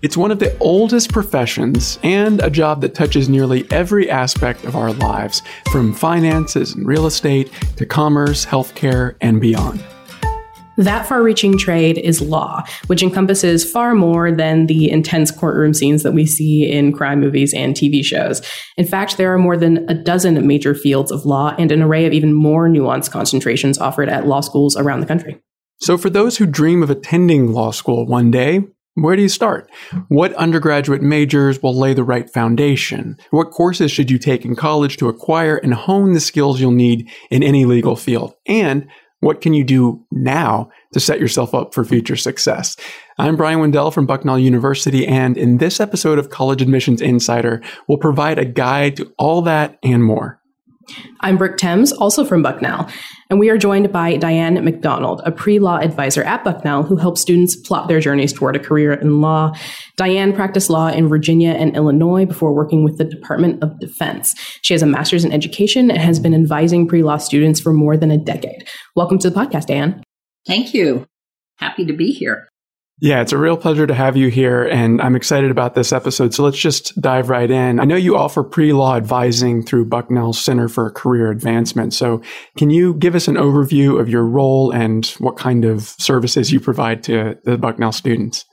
It's one of the oldest professions and a job that touches nearly every aspect of our lives, from finances and real estate to commerce, healthcare, and beyond. That far reaching trade is law, which encompasses far more than the intense courtroom scenes that we see in crime movies and TV shows. In fact, there are more than a dozen major fields of law and an array of even more nuanced concentrations offered at law schools around the country. So, for those who dream of attending law school one day, where do you start? What undergraduate majors will lay the right foundation? What courses should you take in college to acquire and hone the skills you'll need in any legal field? And what can you do now to set yourself up for future success? I'm Brian Wendell from Bucknell University, and in this episode of College Admissions Insider, we'll provide a guide to all that and more. I'm Brooke Thames, also from Bucknell, and we are joined by Diane McDonald, a pre law advisor at Bucknell who helps students plot their journeys toward a career in law. Diane practiced law in Virginia and Illinois before working with the Department of Defense. She has a master's in education and has been advising pre law students for more than a decade. Welcome to the podcast, Diane. Thank you. Happy to be here. Yeah, it's a real pleasure to have you here, and I'm excited about this episode. So let's just dive right in. I know you offer pre law advising through Bucknell Center for Career Advancement. So, can you give us an overview of your role and what kind of services you provide to the Bucknell students?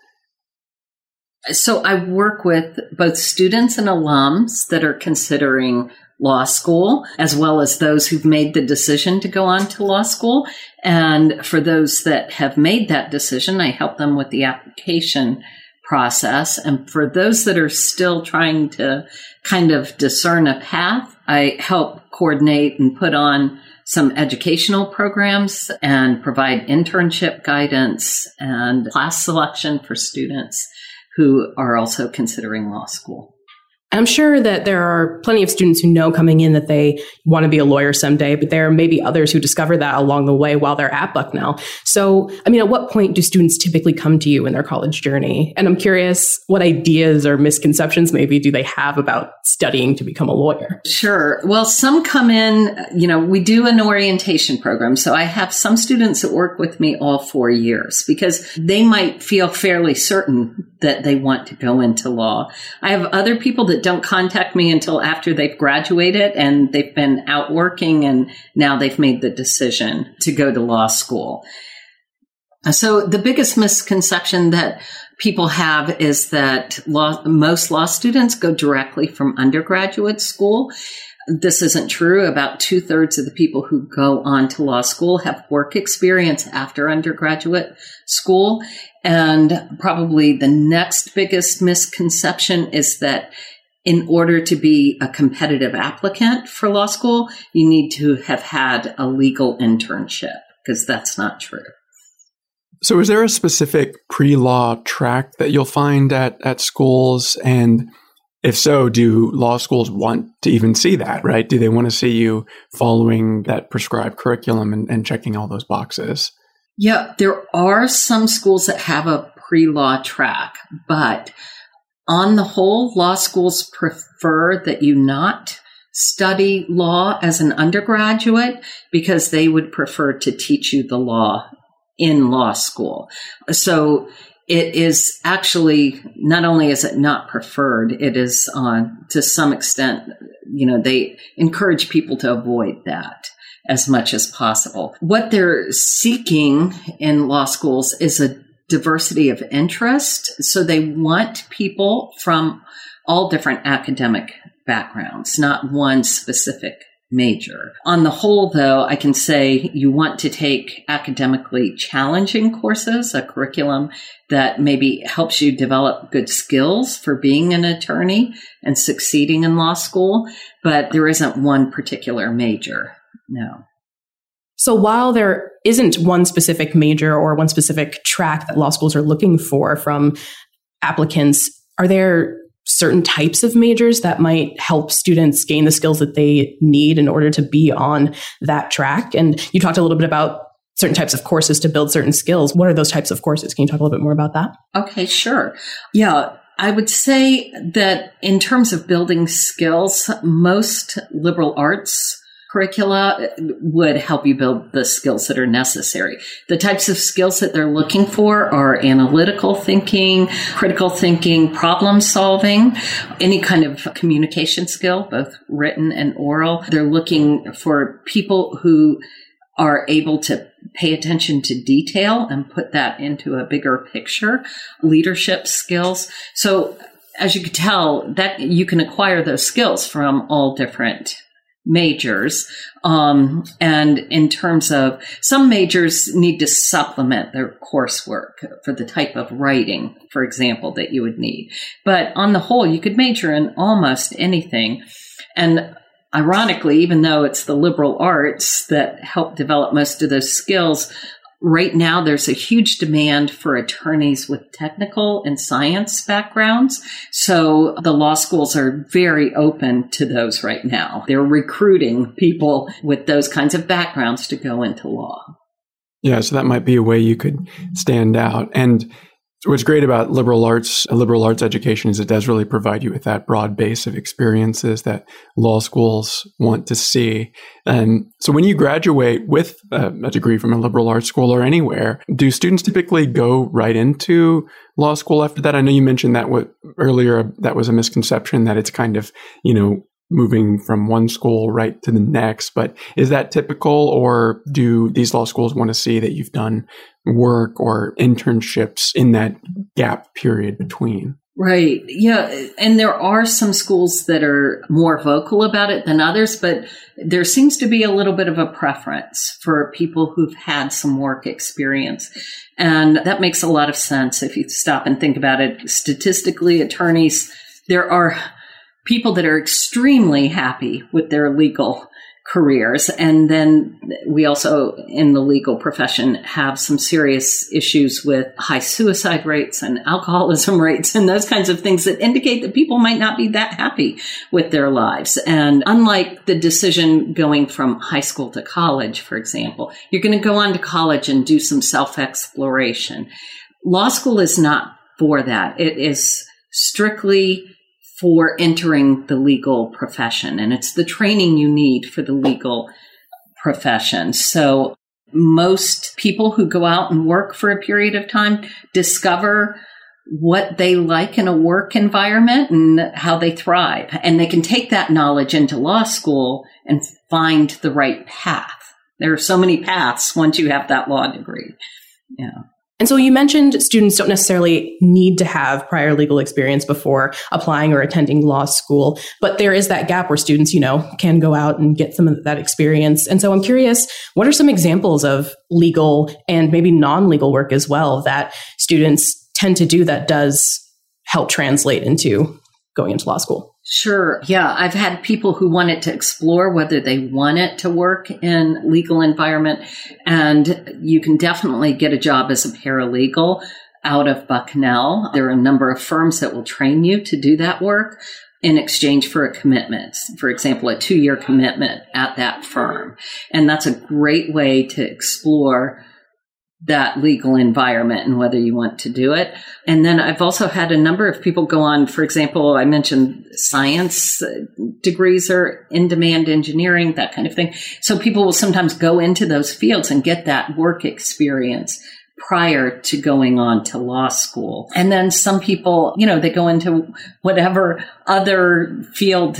So, I work with both students and alums that are considering law school, as well as those who've made the decision to go on to law school. And for those that have made that decision, I help them with the application process. And for those that are still trying to kind of discern a path, I help coordinate and put on some educational programs and provide internship guidance and class selection for students who are also considering law school. I'm sure that there are plenty of students who know coming in that they want to be a lawyer someday, but there may be others who discover that along the way while they're at Bucknell. So, I mean, at what point do students typically come to you in their college journey? And I'm curious what ideas or misconceptions maybe do they have about studying to become a lawyer? Sure. Well, some come in, you know, we do an orientation program. So I have some students that work with me all four years because they might feel fairly certain that they want to go into law. I have other people that don't contact me until after they've graduated and they've been out working and now they've made the decision to go to law school. So the biggest misconception that people have is that law, most law students go directly from undergraduate school. This isn't true. About two thirds of the people who go on to law school have work experience after undergraduate school. And probably the next biggest misconception is that in order to be a competitive applicant for law school, you need to have had a legal internship because that's not true. So, is there a specific pre law track that you'll find at, at schools? And if so, do law schools want to even see that, right? Do they want to see you following that prescribed curriculum and, and checking all those boxes? Yeah, there are some schools that have a pre law track, but on the whole, law schools prefer that you not study law as an undergraduate because they would prefer to teach you the law in law school. So it is actually not only is it not preferred, it is uh, to some extent, you know, they encourage people to avoid that as much as possible. What they're seeking in law schools is a diversity of interest. So they want people from all different academic backgrounds, not one specific major. On the whole, though, I can say you want to take academically challenging courses, a curriculum that maybe helps you develop good skills for being an attorney and succeeding in law school, but there isn't one particular major. No. So while there isn't one specific major or one specific track that law schools are looking for from applicants, are there certain types of majors that might help students gain the skills that they need in order to be on that track? And you talked a little bit about certain types of courses to build certain skills. What are those types of courses? Can you talk a little bit more about that? Okay, sure. Yeah. I would say that in terms of building skills, most liberal arts curricula would help you build the skills that are necessary. The types of skills that they're looking for are analytical thinking, critical thinking, problem solving, any kind of communication skill, both written and oral. They're looking for people who are able to pay attention to detail and put that into a bigger picture, leadership skills. So as you can tell, that you can acquire those skills from all different majors. Um, and in terms of some majors need to supplement their coursework for the type of writing, for example, that you would need. But on the whole, you could major in almost anything. And ironically, even though it's the liberal arts that help develop most of those skills, right now there's a huge demand for attorneys with technical and science backgrounds. So the law schools are very open to those right now. They're recruiting people with those kinds of backgrounds to go into law. Yeah, so that might be a way you could stand out. And what's great about liberal arts, liberal arts education is it does really provide you with that broad base of experiences that law schools want to see. And so when you graduate with a, a degree from a liberal arts school or anywhere, do students typically go right into law school after that? I know you mentioned that what earlier that was a misconception that it's kind of, you know, moving from one school right to the next. But is that typical, or do these law schools want to see that you've done work or internships in that gap period between? Right. Yeah. And there are some schools that are more vocal about it than others, but there seems to be a little bit of a preference for people who've had some work experience. And that makes a lot of sense if you stop and think about it. Statistically, attorneys, there are people that are extremely happy with their legal careers. And then we also in the legal profession have some serious issues with high suicide rates and alcoholism rates and those kinds of things that indicate that people might not be that happy with their lives. And unlike the decision going from high school to college, for example, you're going to go on to college and do some self exploration. Law school is not for that. It is strictly for entering the legal profession. And it's the training you need for the legal profession. So most people who go out and work for a period of time discover what they like in a work environment and how they thrive. And they can take that knowledge into law school and find the right path. There are so many paths once you have that law degree. Yeah. And so you mentioned students don't necessarily need to have prior legal experience before applying or attending law school, but there is that gap where students, you know, can go out and get some of that experience. And so I'm curious, what are some examples of legal and maybe non-legal work as well that students tend to do that does help translate into going into law school? Sure. Yeah. I've had people who wanted to explore whether they wanted to work in legal environment. And you can definitely get a job as a paralegal out of Bucknell. There are a number of firms that will train you to do that work in exchange for a commitment. For example, a two year commitment at that firm. And that's a great way to explore that legal environment and whether you want to do it. And then I've also had a number of people go on, for example, I mentioned science degrees are in demand, engineering, that kind of thing. So people will sometimes go into those fields and get that work experience prior to going on to law school. And then some people, you know, they go into whatever other field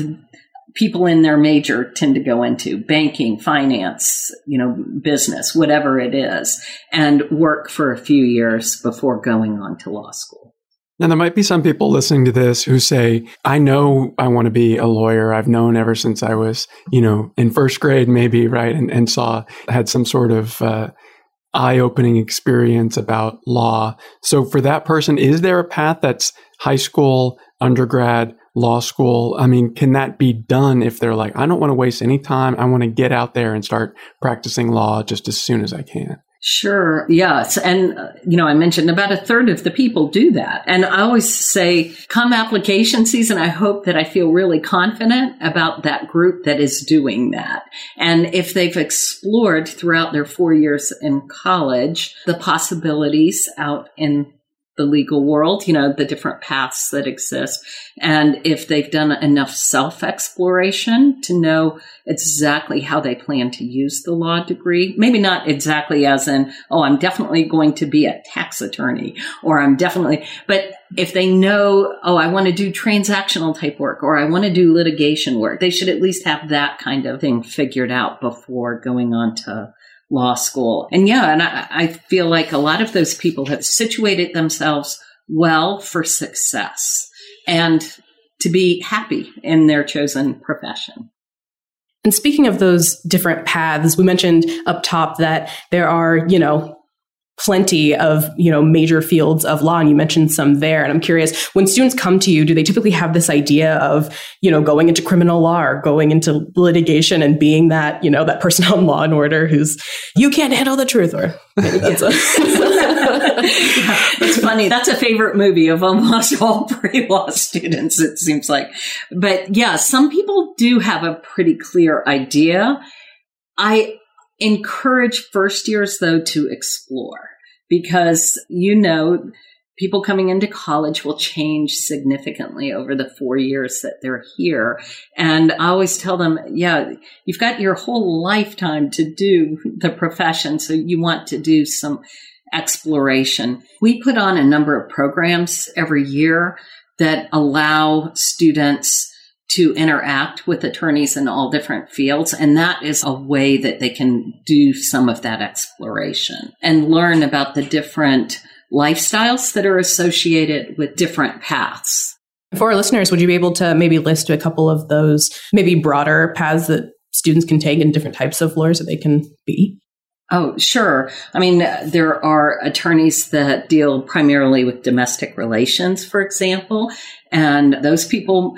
people in their major tend to go into banking, finance, you know, business, whatever it is, and work for a few years before going on to law school. Now, there might be some people listening to this who say, I know I want to be a lawyer. I've known ever since I was, you know, in first grade, maybe, right? And, and saw, had some sort of, uh, eye opening experience about law. So for that person, is there a path that's high school, undergrad, law school. I mean, can that be done if they're like, I don't want to waste any time. I want to get out there and start practicing law just as soon as I can? Sure. Yes. And, uh, you know, I mentioned about a third of the people do that. And I always say, come application season, I hope that I feel really confident about that group that is doing that. And if they've explored throughout their four years in college the possibilities out in the legal world, you know, the different paths that exist. And if they've done enough self exploration to know exactly how they plan to use the law degree, maybe not exactly as in, oh, I'm definitely going to be a tax attorney or I'm definitely, but if they know, oh, I want to do transactional type work or I want to do litigation work, they should at least have that kind of thing figured out before going on to law school. And yeah, and I, I feel like a lot of those people have situated themselves well for success and to be happy in their chosen profession. And speaking of those different paths, we mentioned up top that there are, you know, plenty of you know major fields of law and you mentioned some there and i'm curious when students come to you do they typically have this idea of you know going into criminal law or going into litigation and being that you know that person on law and order who's you can't handle the truth or it's a yeah, funny that's a favorite movie of almost all pre-law students it seems like. But yeah some people do have a pretty clear idea. I encourage first years though to explore because you know people coming into college will change significantly over the four years that they're here. And I always tell them, yeah, you've got your whole lifetime to do the profession. So you want to do some exploration. We put on a number of programs every year that allow students to interact with attorneys in all different fields. And that is a way that they can do some of that exploration and learn about the different lifestyles that are associated with different paths. For our listeners, would you be able to maybe list a couple of those maybe broader paths that students can take in different types of lawyers that they can be? Oh, sure. I mean, there are attorneys that deal primarily with domestic relations, for example, and those people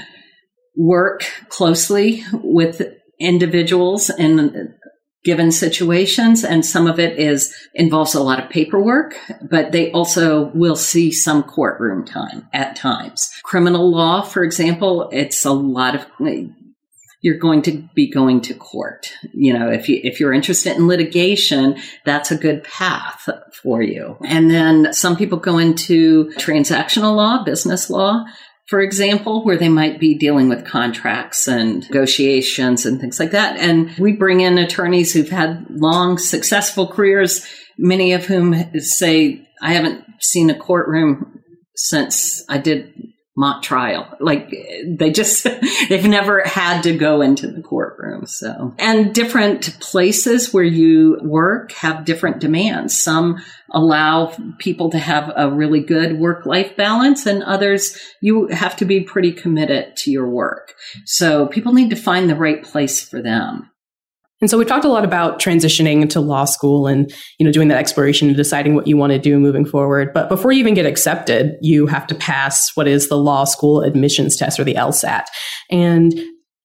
work closely with individuals in given situations and some of it is involves a lot of paperwork but they also will see some courtroom time at times. Criminal law for example it's a lot of you're going to be going to court. You know if you if you're interested in litigation that's a good path for you. And then some people go into transactional law business law for example, where they might be dealing with contracts and negotiations and things like that. And we bring in attorneys who've had long, successful careers, many of whom say, I haven't seen a courtroom since I did mock trial. Like they just, they've never had to go into the courtroom. So, and different places where you work have different demands. Some allow people to have a really good work life balance and others you have to be pretty committed to your work. So people need to find the right place for them. And so we talked a lot about transitioning to law school and, you know, doing that exploration and deciding what you want to do moving forward. But before you even get accepted, you have to pass what is the law school admissions test or the LSAT. And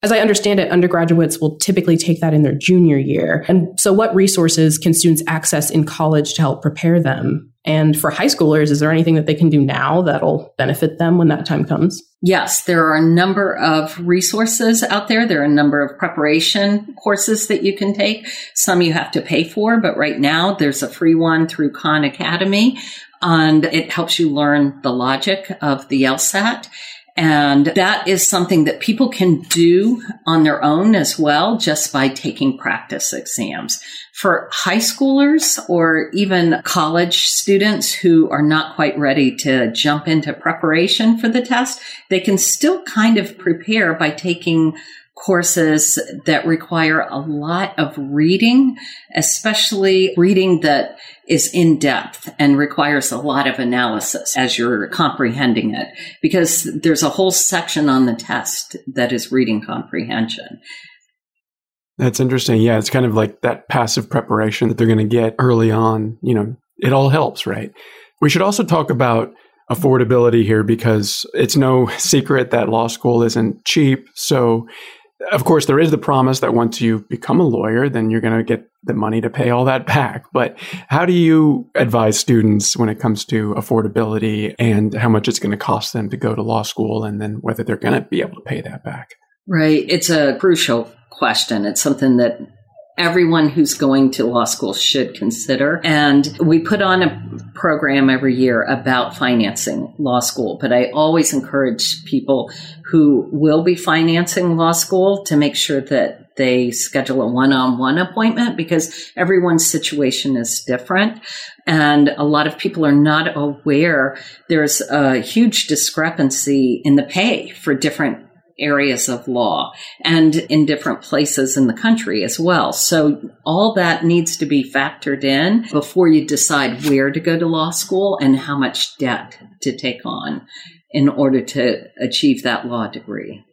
as I understand it, undergraduates will typically take that in their junior year. And so what resources can students access in college to help prepare them? And for high schoolers, is there anything that they can do now that'll benefit them when that time comes? Yes, there are a number of resources out there. There are a number of preparation courses that you can take. Some you have to pay for, but right now there's a free one through Khan Academy and it helps you learn the logic of the LSAT. And that is something that people can do on their own as well, just by taking practice exams. For high schoolers or even college students who are not quite ready to jump into preparation for the test, they can still kind of prepare by taking courses that require a lot of reading, especially reading that is in depth and requires a lot of analysis as you're comprehending it because there's a whole section on the test that is reading comprehension. That's interesting. Yeah, it's kind of like that passive preparation that they're going to get early on. You know, it all helps, right? We should also talk about affordability here because it's no secret that law school isn't cheap. So of course, there is the promise that once you become a lawyer, then you're going to get the money to pay all that back. But how do you advise students when it comes to affordability and how much it's going to cost them to go to law school and then whether they're going to be able to pay that back? Right. It's a crucial question. It's something that everyone who's going to law school should consider. And we put on a program every year about financing law school, but I always encourage people who will be financing law school to make sure that they schedule a one-on-one appointment because everyone's situation is different. And a lot of people are not aware there's a huge discrepancy in the pay for different areas of law and in different places in the country as well. So all that needs to be factored in before you decide where to go to law school and how much debt to take on in order to achieve that law degree.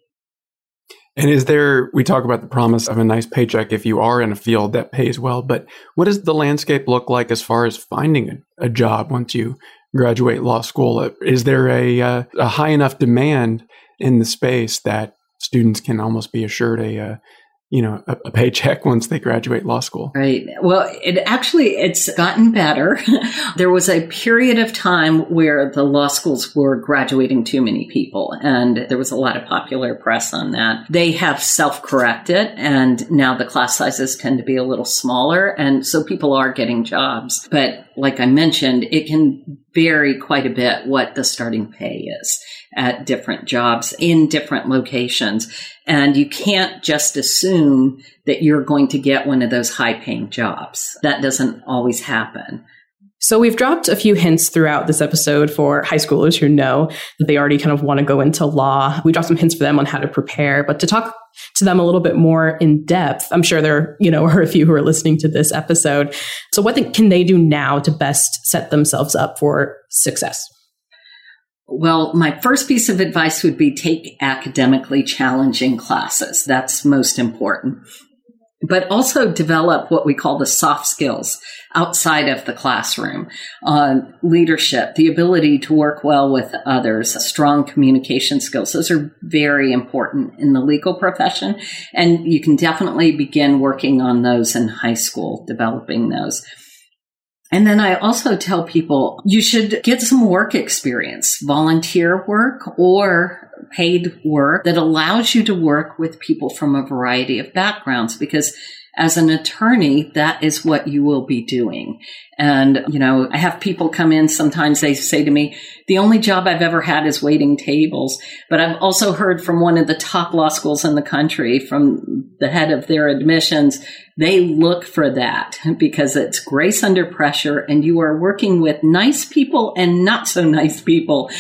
And is there, we talk about the promise of a nice paycheck if you are in a field that pays well, but what does the landscape look like as far as finding a, job once you graduate law school? Is there a, uh, a high enough demand in the space that students can almost be assured a, uh, you know, a, a, paycheck once they graduate law school. Right. Well, it actually, it's gotten better. there was a period of time where the law schools were graduating too many people and there was a lot of popular press on that. They have self-corrected and now the class sizes tend to be a little smaller. And so people are getting jobs. But like I mentioned, it can vary quite a bit what the starting pay is at different jobs in different locations. And you can't just assume that you're going to get one of those high paying jobs. That doesn't always happen. So we've dropped a few hints throughout this episode for high schoolers who know that they already kind of want to go into law. We dropped some hints for them on how to prepare, but to talk to them a little bit more in depth, I'm sure there, you know, are a few who are listening to this episode. So what can they do now to best set themselves up for success? Well, my first piece of advice would be take academically challenging classes. That's most important. But also develop what we call the soft skills outside of the classroom. Uh, leadership, the ability to work well with others, strong communication skills. Those are very important in the legal profession. And you can definitely begin working on those in high school, developing those. And then I also tell people you should get some work experience, volunteer work or paid work that allows you to work with people from a variety of backgrounds because as an attorney, that is what you will be doing. And, you know, I have people come in. Sometimes they say to me, the only job I've ever had is waiting tables. But I've also heard from one of the top law schools in the country, from the head of their admissions, they look for that because it's grace under pressure and you are working with nice people and not so nice people.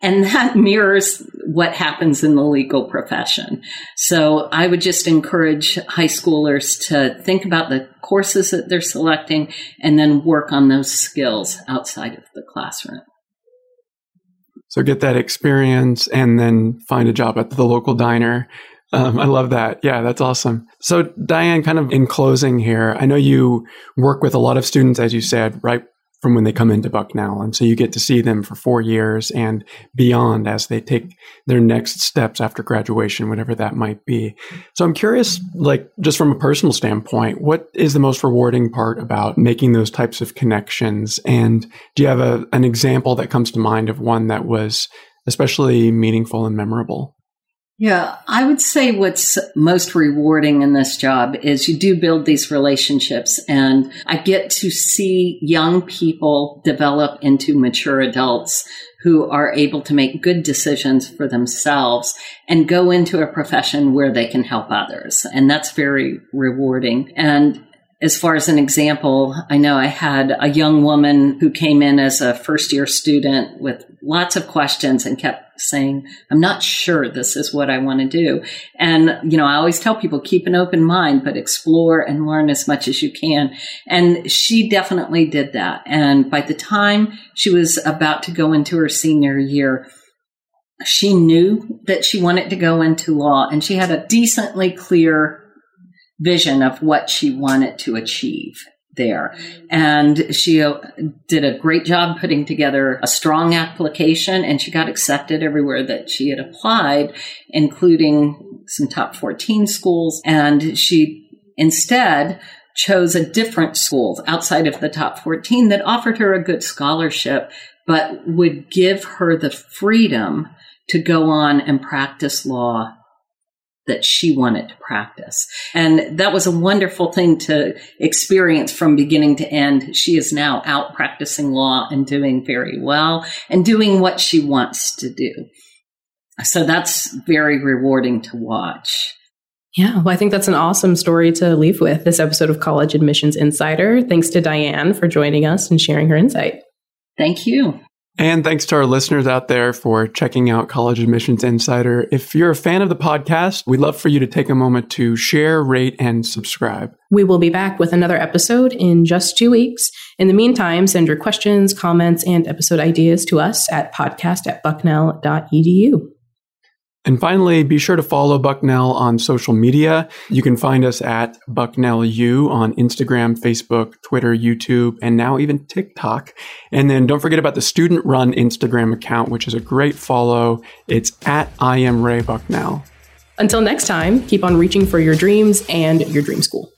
And that mirrors what happens in the legal profession. So I would just encourage high schoolers to think about the courses that they're selecting and then work on those skills outside of the classroom. So get that experience and then find a job at the local diner. Um, I love that. Yeah, that's awesome. So Diane, kind of in closing here, I know you work with a lot of students, as you said, right from when they come into Bucknell. And so you get to see them for four years and beyond as they take their next steps after graduation, whatever that might be. So I'm curious, like, just from a personal standpoint, what is the most rewarding part about making those types of connections? And do you have a, an example that comes to mind of one that was especially meaningful and memorable? Yeah, I would say what's most rewarding in this job is you do build these relationships and I get to see young people develop into mature adults who are able to make good decisions for themselves and go into a profession where they can help others. And that's very rewarding. And as far as an example, I know I had a young woman who came in as a first year student with lots of questions and kept saying, I'm not sure this is what I want to do. And, you know, I always tell people keep an open mind, but explore and learn as much as you can. And she definitely did that. And by the time she was about to go into her senior year, she knew that she wanted to go into law and she had a decently clear vision of what she wanted to achieve there. And she uh, did a great job putting together a strong application and she got accepted everywhere that she had applied, including some top 14 schools. And she instead chose a different school outside of the top 14 that offered her a good scholarship, but would give her the freedom to go on and practice law that she wanted to practice. And that was a wonderful thing to experience from beginning to end. She is now out practicing law and doing very well and doing what she wants to do. So that's very rewarding to watch. Yeah, well, I think that's an awesome story to leave with this episode of College Admissions Insider. Thanks to Diane for joining us and sharing her insight. Thank you. And thanks to our listeners out there for checking out College Admissions Insider. If you're a fan of the podcast, we'd love for you to take a moment to share, rate, and subscribe. We will be back with another episode in just two weeks. In the meantime, send your questions, comments, and episode ideas to us at podcast at bucknell.edu. And finally, be sure to follow Bucknell on social media. You can find us at Bucknell U on Instagram, Facebook, Twitter, YouTube, and now even TikTok. And then don't forget about the student run Instagram account, which is a great follow. It's at I am Ray Bucknell. Until next time, keep on reaching for your dreams and your dream school.